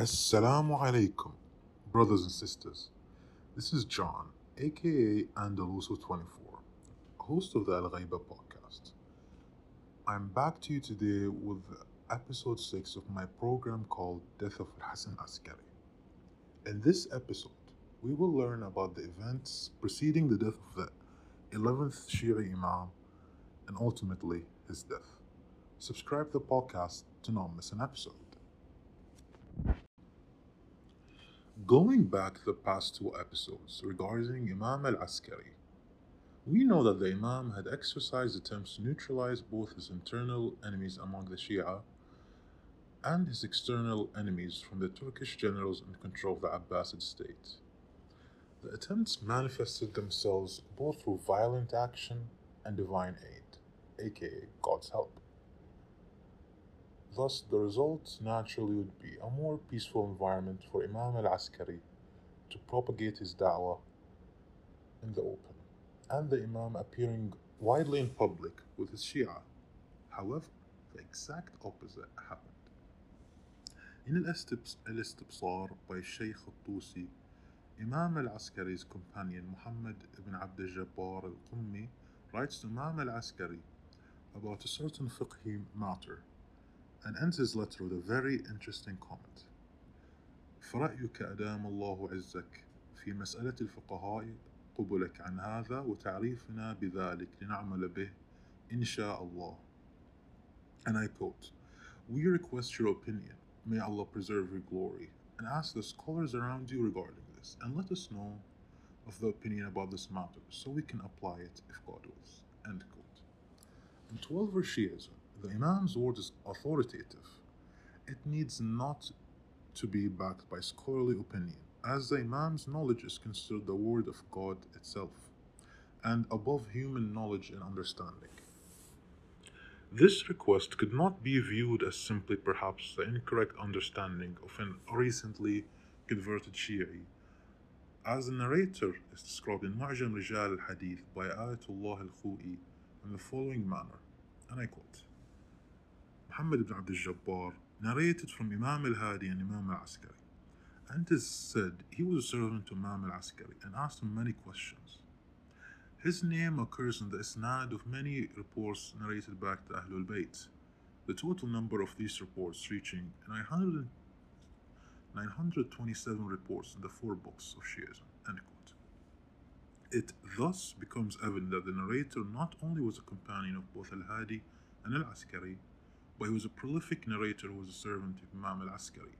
Assalamu alaikum, brothers and sisters. This is John, aka Andaluso24, host of the Al Ghaiba podcast. I'm back to you today with episode 6 of my program called Death of Hassan Askari. In this episode, we will learn about the events preceding the death of the 11th Shia Imam and ultimately his death. Subscribe to the podcast to not miss an episode. Going back to the past two episodes regarding Imam al Askari, we know that the Imam had exercised attempts to neutralize both his internal enemies among the Shia and his external enemies from the Turkish generals in control of the Abbasid state. The attempts manifested themselves both through violent action and divine aid, aka God's help. Thus, the result naturally would be a more peaceful environment for Imam al Askari to propagate his da'wah in the open, and the Imam appearing widely in public with his Shia. However, the exact opposite happened. In Al-Istibsar by Shaykh al-Tusi, Imam al-Askari's companion Muhammad ibn Abd al-Jabbar al-Qummi writes to Imam al-Askari about a certain fiqhi matter and ends his letter with a very interesting comment فرأيك أدام الله عزك في مسألة الفقهاء قبلك عن هذا وتعريفنا بذلك لنعمل به إن شاء الله And I quote We request your opinion May Allah preserve your glory and ask the scholars around you regarding this and let us know of the opinion about this matter so we can apply it if God wills. End quote. And Twelver Shi'ism the Imam's word is authoritative. It needs not to be backed by scholarly opinion, as the Imam's knowledge is considered the word of God itself, and above human knowledge and understanding. This request could not be viewed as simply perhaps the incorrect understanding of a recently converted Shi'i, as the narrator is described in Mu'jam Rijal al-Hadith by Ayatollah al-Khu'i in the following manner, and I quote, Muhammad ibn Abd al-Jabbar narrated from Imam al-Hadi and Imam al-Askari, and it is said he was a servant to Imam al-Askari and asked him many questions. His name occurs in the isnad of many reports narrated back to Ahlul Bayt, the total number of these reports reaching 900 927 reports in the four books of Shiism. It thus becomes evident that the narrator not only was a companion of both Al Hadi and Al Askari, but he was a prolific narrator who was a servant of Imam Al Askari.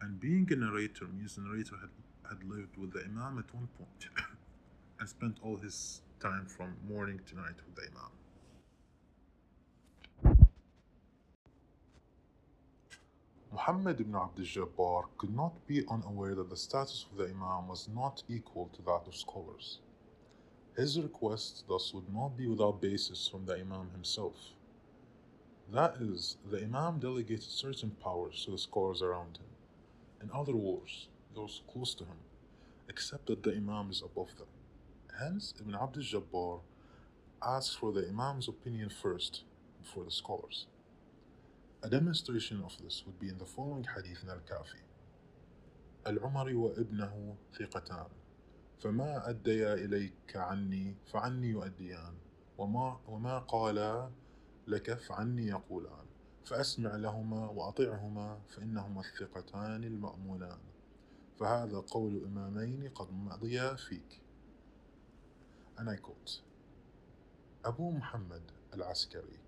And being a narrator means the narrator had, had lived with the Imam at one point and spent all his time from morning to night with the Imam. Muhammad ibn Abd al-Jabbar could not be unaware that the status of the Imam was not equal to that of scholars. His request thus would not be without basis from the Imam himself. That is, the Imam delegated certain powers to the scholars around him. In other words, those close to him, except that the Imam is above them. Hence, Ibn Abd al-Jabbar asks for the Imam's opinion first before the scholars. A demonstration of this would be in the following hadith in Al-Kafi. العمر وابنه ثقتان فما أديا إليك عني فعني يؤديان وما, وما قالا لك فعني يقولان فأسمع لهما وأطعهما فإنهما الثقتان المأمونان فهذا قول إمامين قد مضيا فيك And I quote Abu Muhammad al-Askari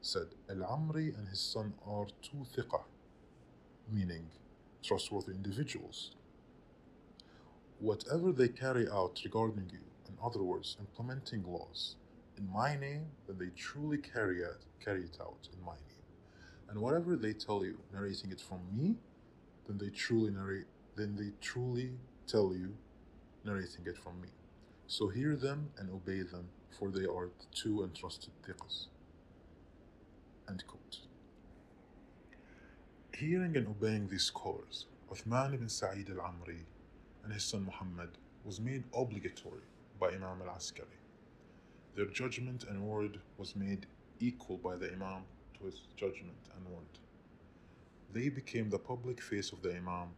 said Al-Amri and his son are two thiqah, meaning trustworthy individuals. Whatever they carry out regarding you, in other words, implementing laws, in my name, then they truly carry it, carry it out in my name. And whatever they tell you, narrating it from me, then they truly narrate, then they truly tell you, narrating it from me. So hear them and obey them, for they are the two entrusted thiqas. End quote. Hearing and obeying these scholars, Uthman ibn Sa'id al-Amri and his son Muhammad was made obligatory by Imam al-Askari. Their judgment and word was made equal by the Imam to his judgment and word. they became the public face of the Imam,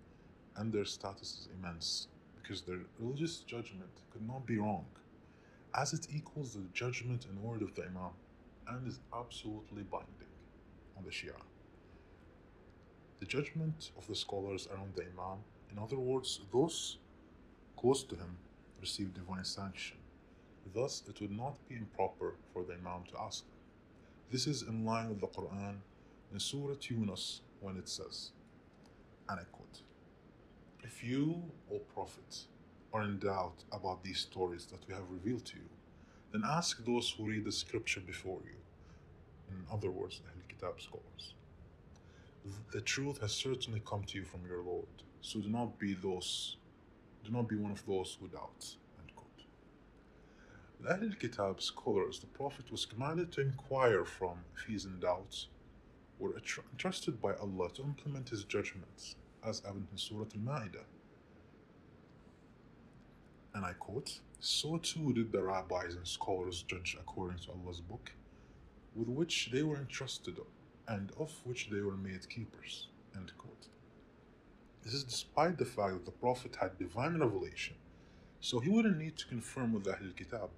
and their status is immense because their religious judgment could not be wrong, as it equals the judgment and word of the Imam and is absolutely binding on the Shia. The judgment of the scholars around the Imam, in other words, those close to him, receive divine sanction. Thus, it would not be improper for the Imam to ask them. This is in line with the Quran in Surah Yunus when it says, and I quote, If you, O Prophet, are in doubt about these stories that we have revealed to you, then ask those who read the scripture before you. In other words, Ahl Kitab scholars. The truth has certainly come to you from your Lord, so do not be those, do not be one of those who doubt. Ahl Kitab scholars, the Prophet was commanded to inquire from if he is in doubt, were entrusted by Allah to implement His judgments, as evident in Surah Al-Ma'idah. And I quote, So too did the rabbis and scholars judge according to Allah's book, with which they were entrusted and of which they were made keepers. End quote. This is despite the fact that the Prophet had divine revelation, so he wouldn't need to confirm with Ahlul Kitab,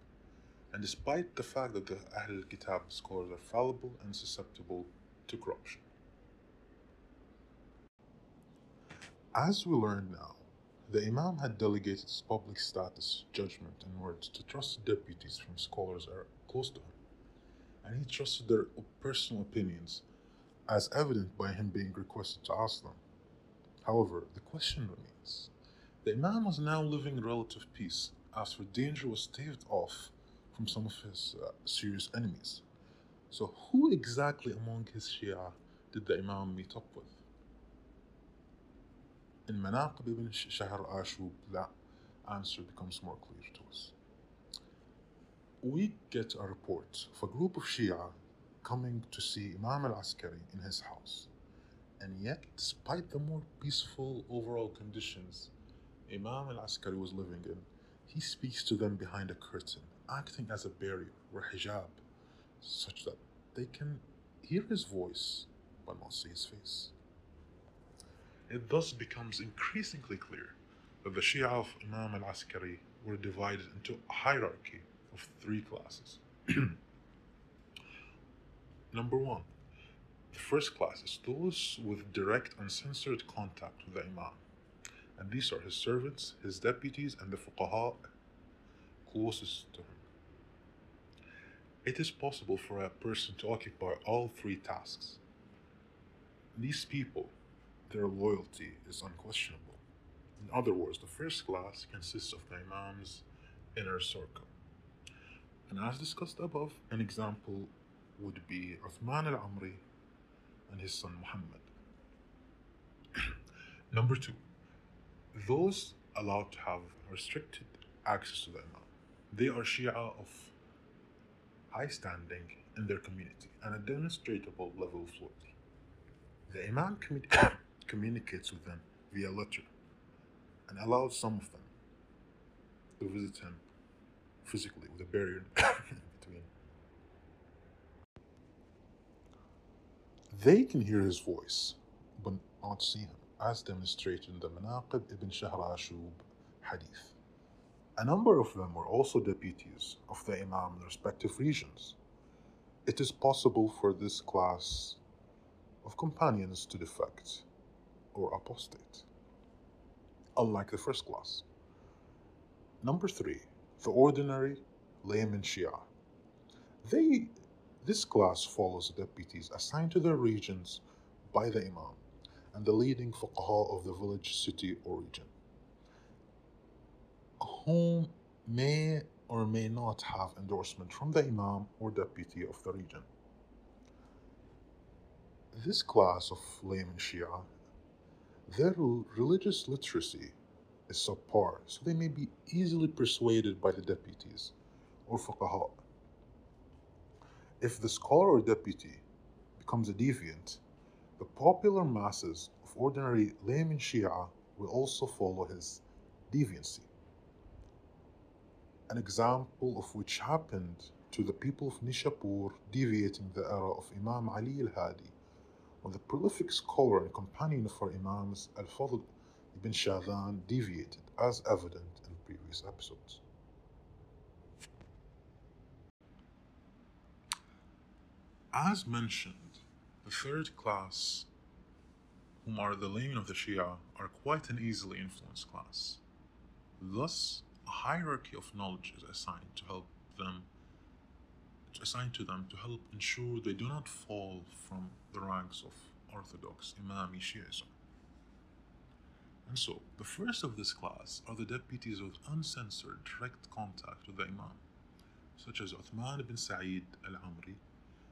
and despite the fact that the Ahlul Kitab scholars are fallible and susceptible to corruption. As we learn now, the Imam had delegated his public status, judgment, and words to trusted deputies from scholars close to him, and he trusted their personal opinions, as evident by him being requested to ask them. However, the question remains the Imam was now living in relative peace after danger was staved off from some of his uh, serious enemies. So, who exactly among his Shia did the Imam meet up with? In Manaqib ibn Shahr Ashub, that answer becomes more clear to us. We get a report of a group of Shia coming to see Imam al Askari in his house. And yet, despite the more peaceful overall conditions Imam al Askari was living in, he speaks to them behind a curtain, acting as a barrier or hijab, such that they can hear his voice but not see his face. It thus becomes increasingly clear that the Shia of Imam al Askari were divided into a hierarchy of three classes. Number one, the first class is those with direct uncensored contact with the Imam, and these are his servants, his deputies, and the fuqaha closest to him. It is possible for a person to occupy all three tasks. These people their loyalty is unquestionable. In other words, the first class consists of the Imam's inner circle. And as discussed above, an example would be Uthman al Amri and his son Muhammad. Number two, those allowed to have restricted access to the Imam. They are Shia of high standing in their community and a demonstrable level of loyalty. The Imam communicates with them via letter and allows some of them to visit him physically with a barrier between. They can hear his voice but not see him, as demonstrated in the Manaqib ibn Shahr Ashub hadith. A number of them were also deputies of the Imam in respective regions. It is possible for this class of companions to defect or apostate, unlike the first class. Number three, the ordinary layman Shia. They, this class follows the deputies assigned to their regions by the Imam and the leading fuqaha of the village, city, or region, whom may or may not have endorsement from the Imam or deputy of the region. This class of layman Shia their religious literacy is subpar, so they may be easily persuaded by the deputies or fuqaha. If the scholar or deputy becomes a deviant, the popular masses of ordinary layman Shia will also follow his deviancy. An example of which happened to the people of Nishapur deviating the era of Imam Ali al Hadi when the prolific scholar and companion of our Imams, Al Fadl ibn Shadhan, deviated, as evident in previous episodes. As mentioned, the third class, whom are the laymen of the Shia, are quite an easily influenced class. Thus, a hierarchy of knowledge is assigned to help them assigned to them to help ensure they do not fall from the ranks of orthodox Imami Shiism. And so, the first of this class are the deputies with uncensored direct contact with the Imam, such as Uthman ibn Sa'id al-Amri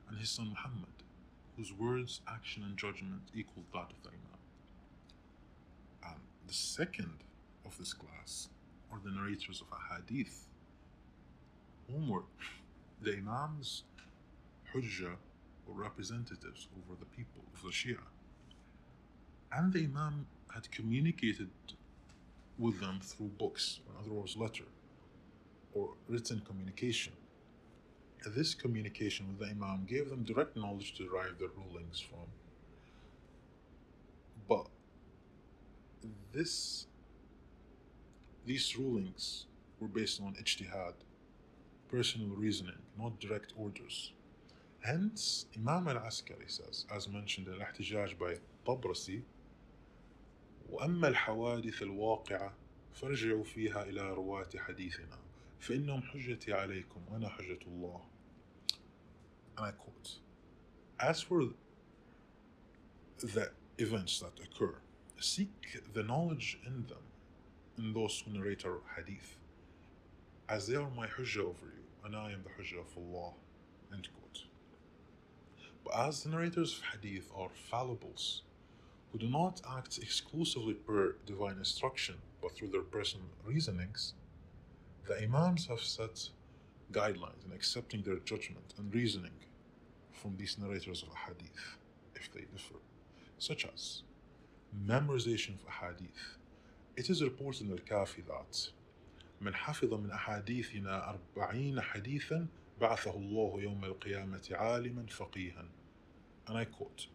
and his son Muhammad, whose words, action, and judgment equal that of the Imam. And the second of this class are the narrators of a hadith, whom were the Imams Hujjah or representatives over the people of the Shia. And the Imam had communicated with them through books, in other words, letter or written communication. This communication with the Imam gave them direct knowledge to derive their rulings from. But this these rulings were based on ijtihad, personal reasoning, not direct orders. Hence, Imam al-Askari says, as mentioned in Al-Ihtijaj by Tabrasi, وأما الحوادث الواقعة فارجعوا فيها إلى رواة حديثنا فإنهم حجتي عليكم وأنا حجة الله and I quote As for the events that occur seek the knowledge in them in those who narrate our hadith as they are my hujjah over you and I am the hujjah of Allah end quote but as the narrators of hadith are fallibles who do not act exclusively per divine instruction but through their personal reasonings, the Imams have set guidelines in accepting their judgment and reasoning from these narrators of hadith if they differ, such as memorization of hadith. It is reported in Al-Kafi that من حفظ من أحاديثنا أربعين حديثا بعثه الله يوم القيامة عالما فقيها and I quote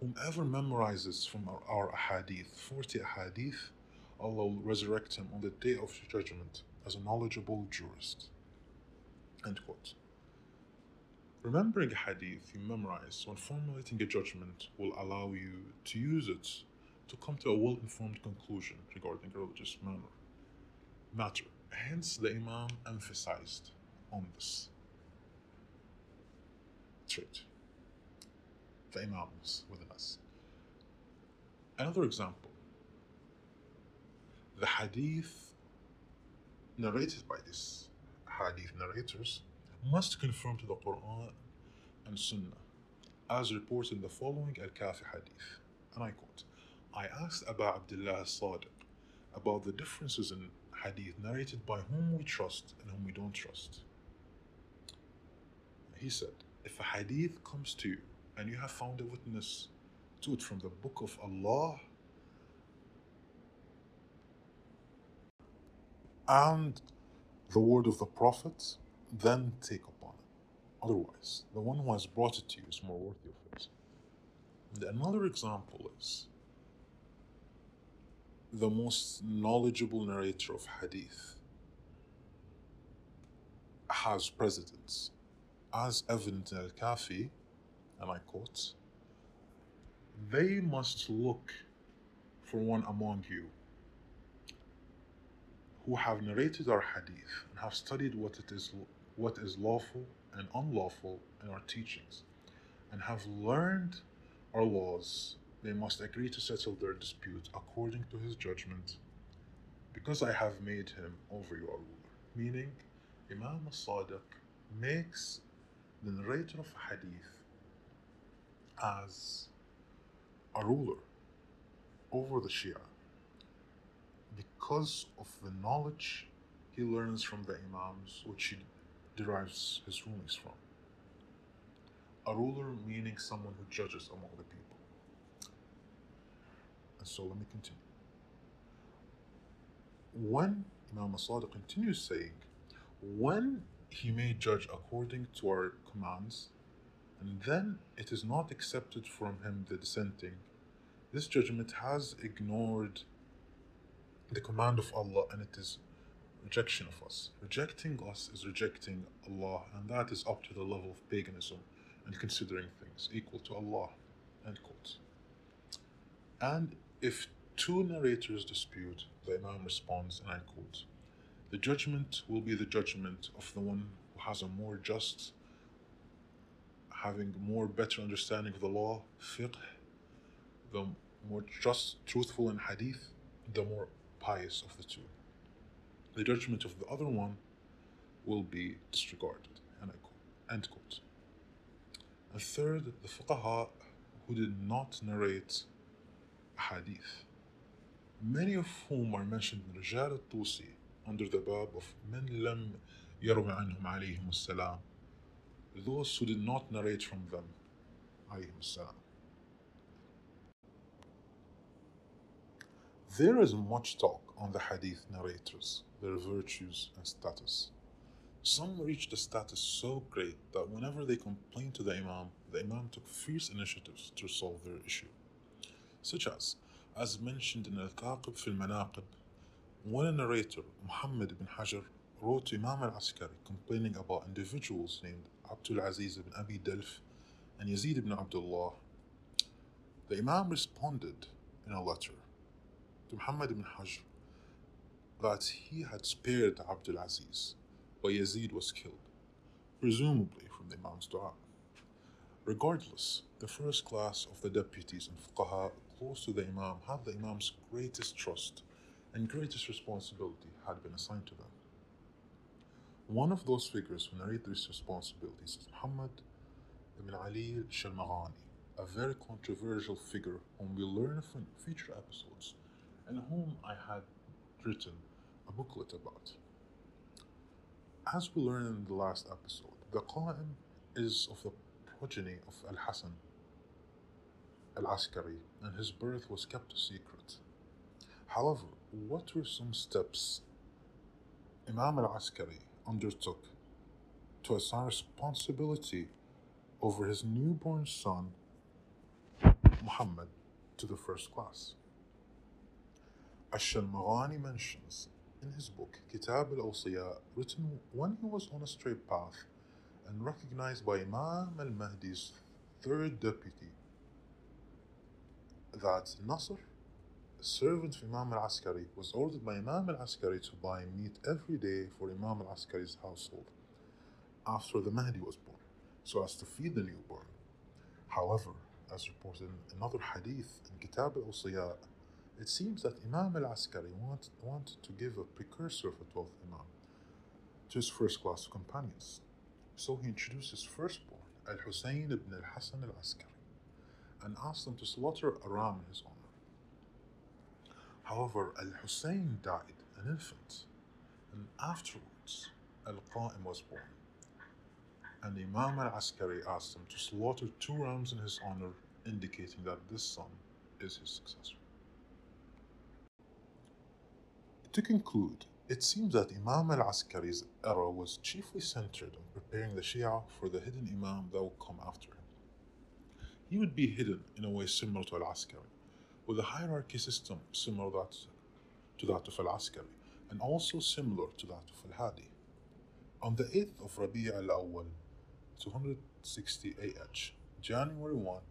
Whomever memorizes from our, our ahadith, 40 ahadith, Allah will resurrect him on the day of judgment as a knowledgeable jurist. End quote. Remembering a hadith you memorize when formulating a judgment will allow you to use it to come to a well informed conclusion regarding religious matter. Hence, the Imam emphasized on this trait the Imams within us. Another example the hadith narrated by these hadith narrators must conform to the Quran and Sunnah, as reported in the following Al Kafi hadith. And I quote I asked Abu Abdullah Sadiq about the differences in hadith narrated by whom we trust and whom we don't trust. He said, If a hadith comes to you and you have found a witness to it from the book of Allah and the word of the Prophet, then take upon it. Otherwise, the one who has brought it to you is more worthy of it. And another example is the most knowledgeable narrator of hadith has precedence, as evident in Al Kafi and I quote, they must look for one among you who have narrated our hadith and have studied what it is what is lawful and unlawful in our teachings and have learned our laws they must agree to settle their dispute according to his judgment because I have made him over your ruler meaning Imam al-Sadiq makes the narrator of hadith as a ruler over the Shia because of the knowledge he learns from the Imams, which he derives his rulings from. A ruler meaning someone who judges among the people. And so let me continue. When Imam Sadiq continues saying, when he may judge according to our commands, and then it is not accepted from him the dissenting, this judgment has ignored the command of Allah and it is rejection of us. Rejecting us is rejecting Allah, and that is up to the level of paganism and considering things equal to Allah. End quote. And if two narrators dispute, the Imam responds, and I quote, The judgment will be the judgment of the one who has a more just, having more better understanding of the law, fiqh, the more just, truthful in hadith, the more pious of the two. The judgment of the other one will be disregarded. And I quote, end quote. And third, the fuqaha who did not narrate hadith, many of whom are mentioned in Rijal al-Tusi under the bab of من لم يروي عنهم عليهم السلام those who did not narrate from them عليهم السلام There is much talk on the hadith narrators, their virtues and status. Some reached a status so great that whenever they complained to the Imam, the Imam took fierce initiatives to solve their issue. Such as, as mentioned in Al-Thaqib fil Manaqib, a narrator, Muhammad ibn Hajar, wrote to Imam al-Askari complaining about individuals named Abdul Aziz ibn Abi Delf and Yazid ibn Abdullah, the Imam responded in a letter to Muhammad ibn Hajar that he had spared Abdul Aziz but Yazid was killed, presumably from the Imam's dua. Regardless, the first class of the deputies and fuqaha close to the Imam had the Imam's greatest trust and greatest responsibility had been assigned to them. One of those figures who narrate these responsibilities is Muhammad ibn Ali al-Shalmaghani, a very controversial figure whom we'll learn from future episodes and whom I had written a booklet about. As we learned in the last episode, the Qa'im is of the progeny of Al Hassan Al Askari, and his birth was kept a secret. However, what were some steps Imam Al Askari undertook to assign responsibility over his newborn son, Muhammad, to the first class? Ash-Shalmaghani mentions in his book Kitab al-Awsiya, written when he was on a straight path and recognized by Imam al-Mahdi's third deputy, that Nasr, a servant of Imam al-Askari, was ordered by Imam al-Askari to buy meat every day for Imam al-Askari's household after the Mahdi was born, so as to feed the newborn. However, as reported in another hadith in Kitab al-Awsiya, it seems that Imam al-Askari wanted, wanted to give a precursor of a 12th Imam to his first class of companions. So he introduced his firstborn, al-Hussein ibn al-Hasan al-Askari, and asked them to slaughter a ram in his honor. However, Al Hussein died, an infant, and afterwards Al-Qa'im was born. And Imam al-Askari asked him to slaughter two rams in his honor, indicating that this son is his successor. To conclude, it seems that Imam al Askari's era was chiefly centered on preparing the Shia for the hidden Imam that would come after him. He would be hidden in a way similar to al Askari, with a hierarchy system similar that, to that of al Askari, and also similar to that of al Hadi. On the 8th of Rabi' al Awwal, 260 AH, January 1,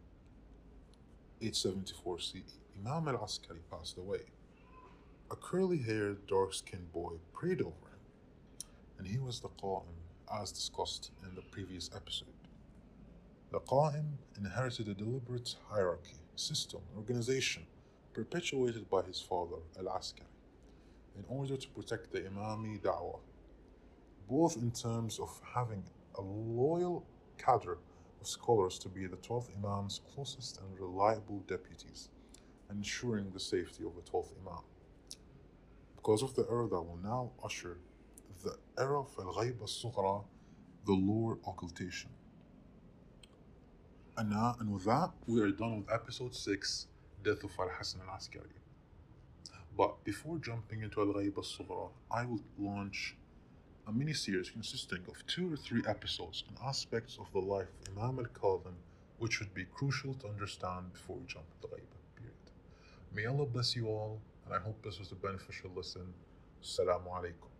874 CE, Imam al Askari passed away a curly haired, dark skinned boy prayed over him, and he was the Qa'im, as discussed in the previous episode. The Qa'im inherited a deliberate hierarchy, system, organization perpetuated by his father, Al Askari, in order to protect the Imami Da'wah, both in terms of having a loyal cadre of scholars to be the 12th Imam's closest and reliable deputies, ensuring the safety of the 12th Imam because of the era that will now usher the era of Al Ghayb al Sughra, the lower occultation. And now, and with that, we are done with episode 6, Death of Al Hassan al Askari. But before jumping into Al Ghayb al Sughra, I will launch a mini-series consisting of two or three episodes on aspects of the life of Imam al-Kadhim which would be crucial to understand before we jump into the Ghaibah period. May Allah bless you all, and I hope this was a beneficial listen. Assalamu alaikum.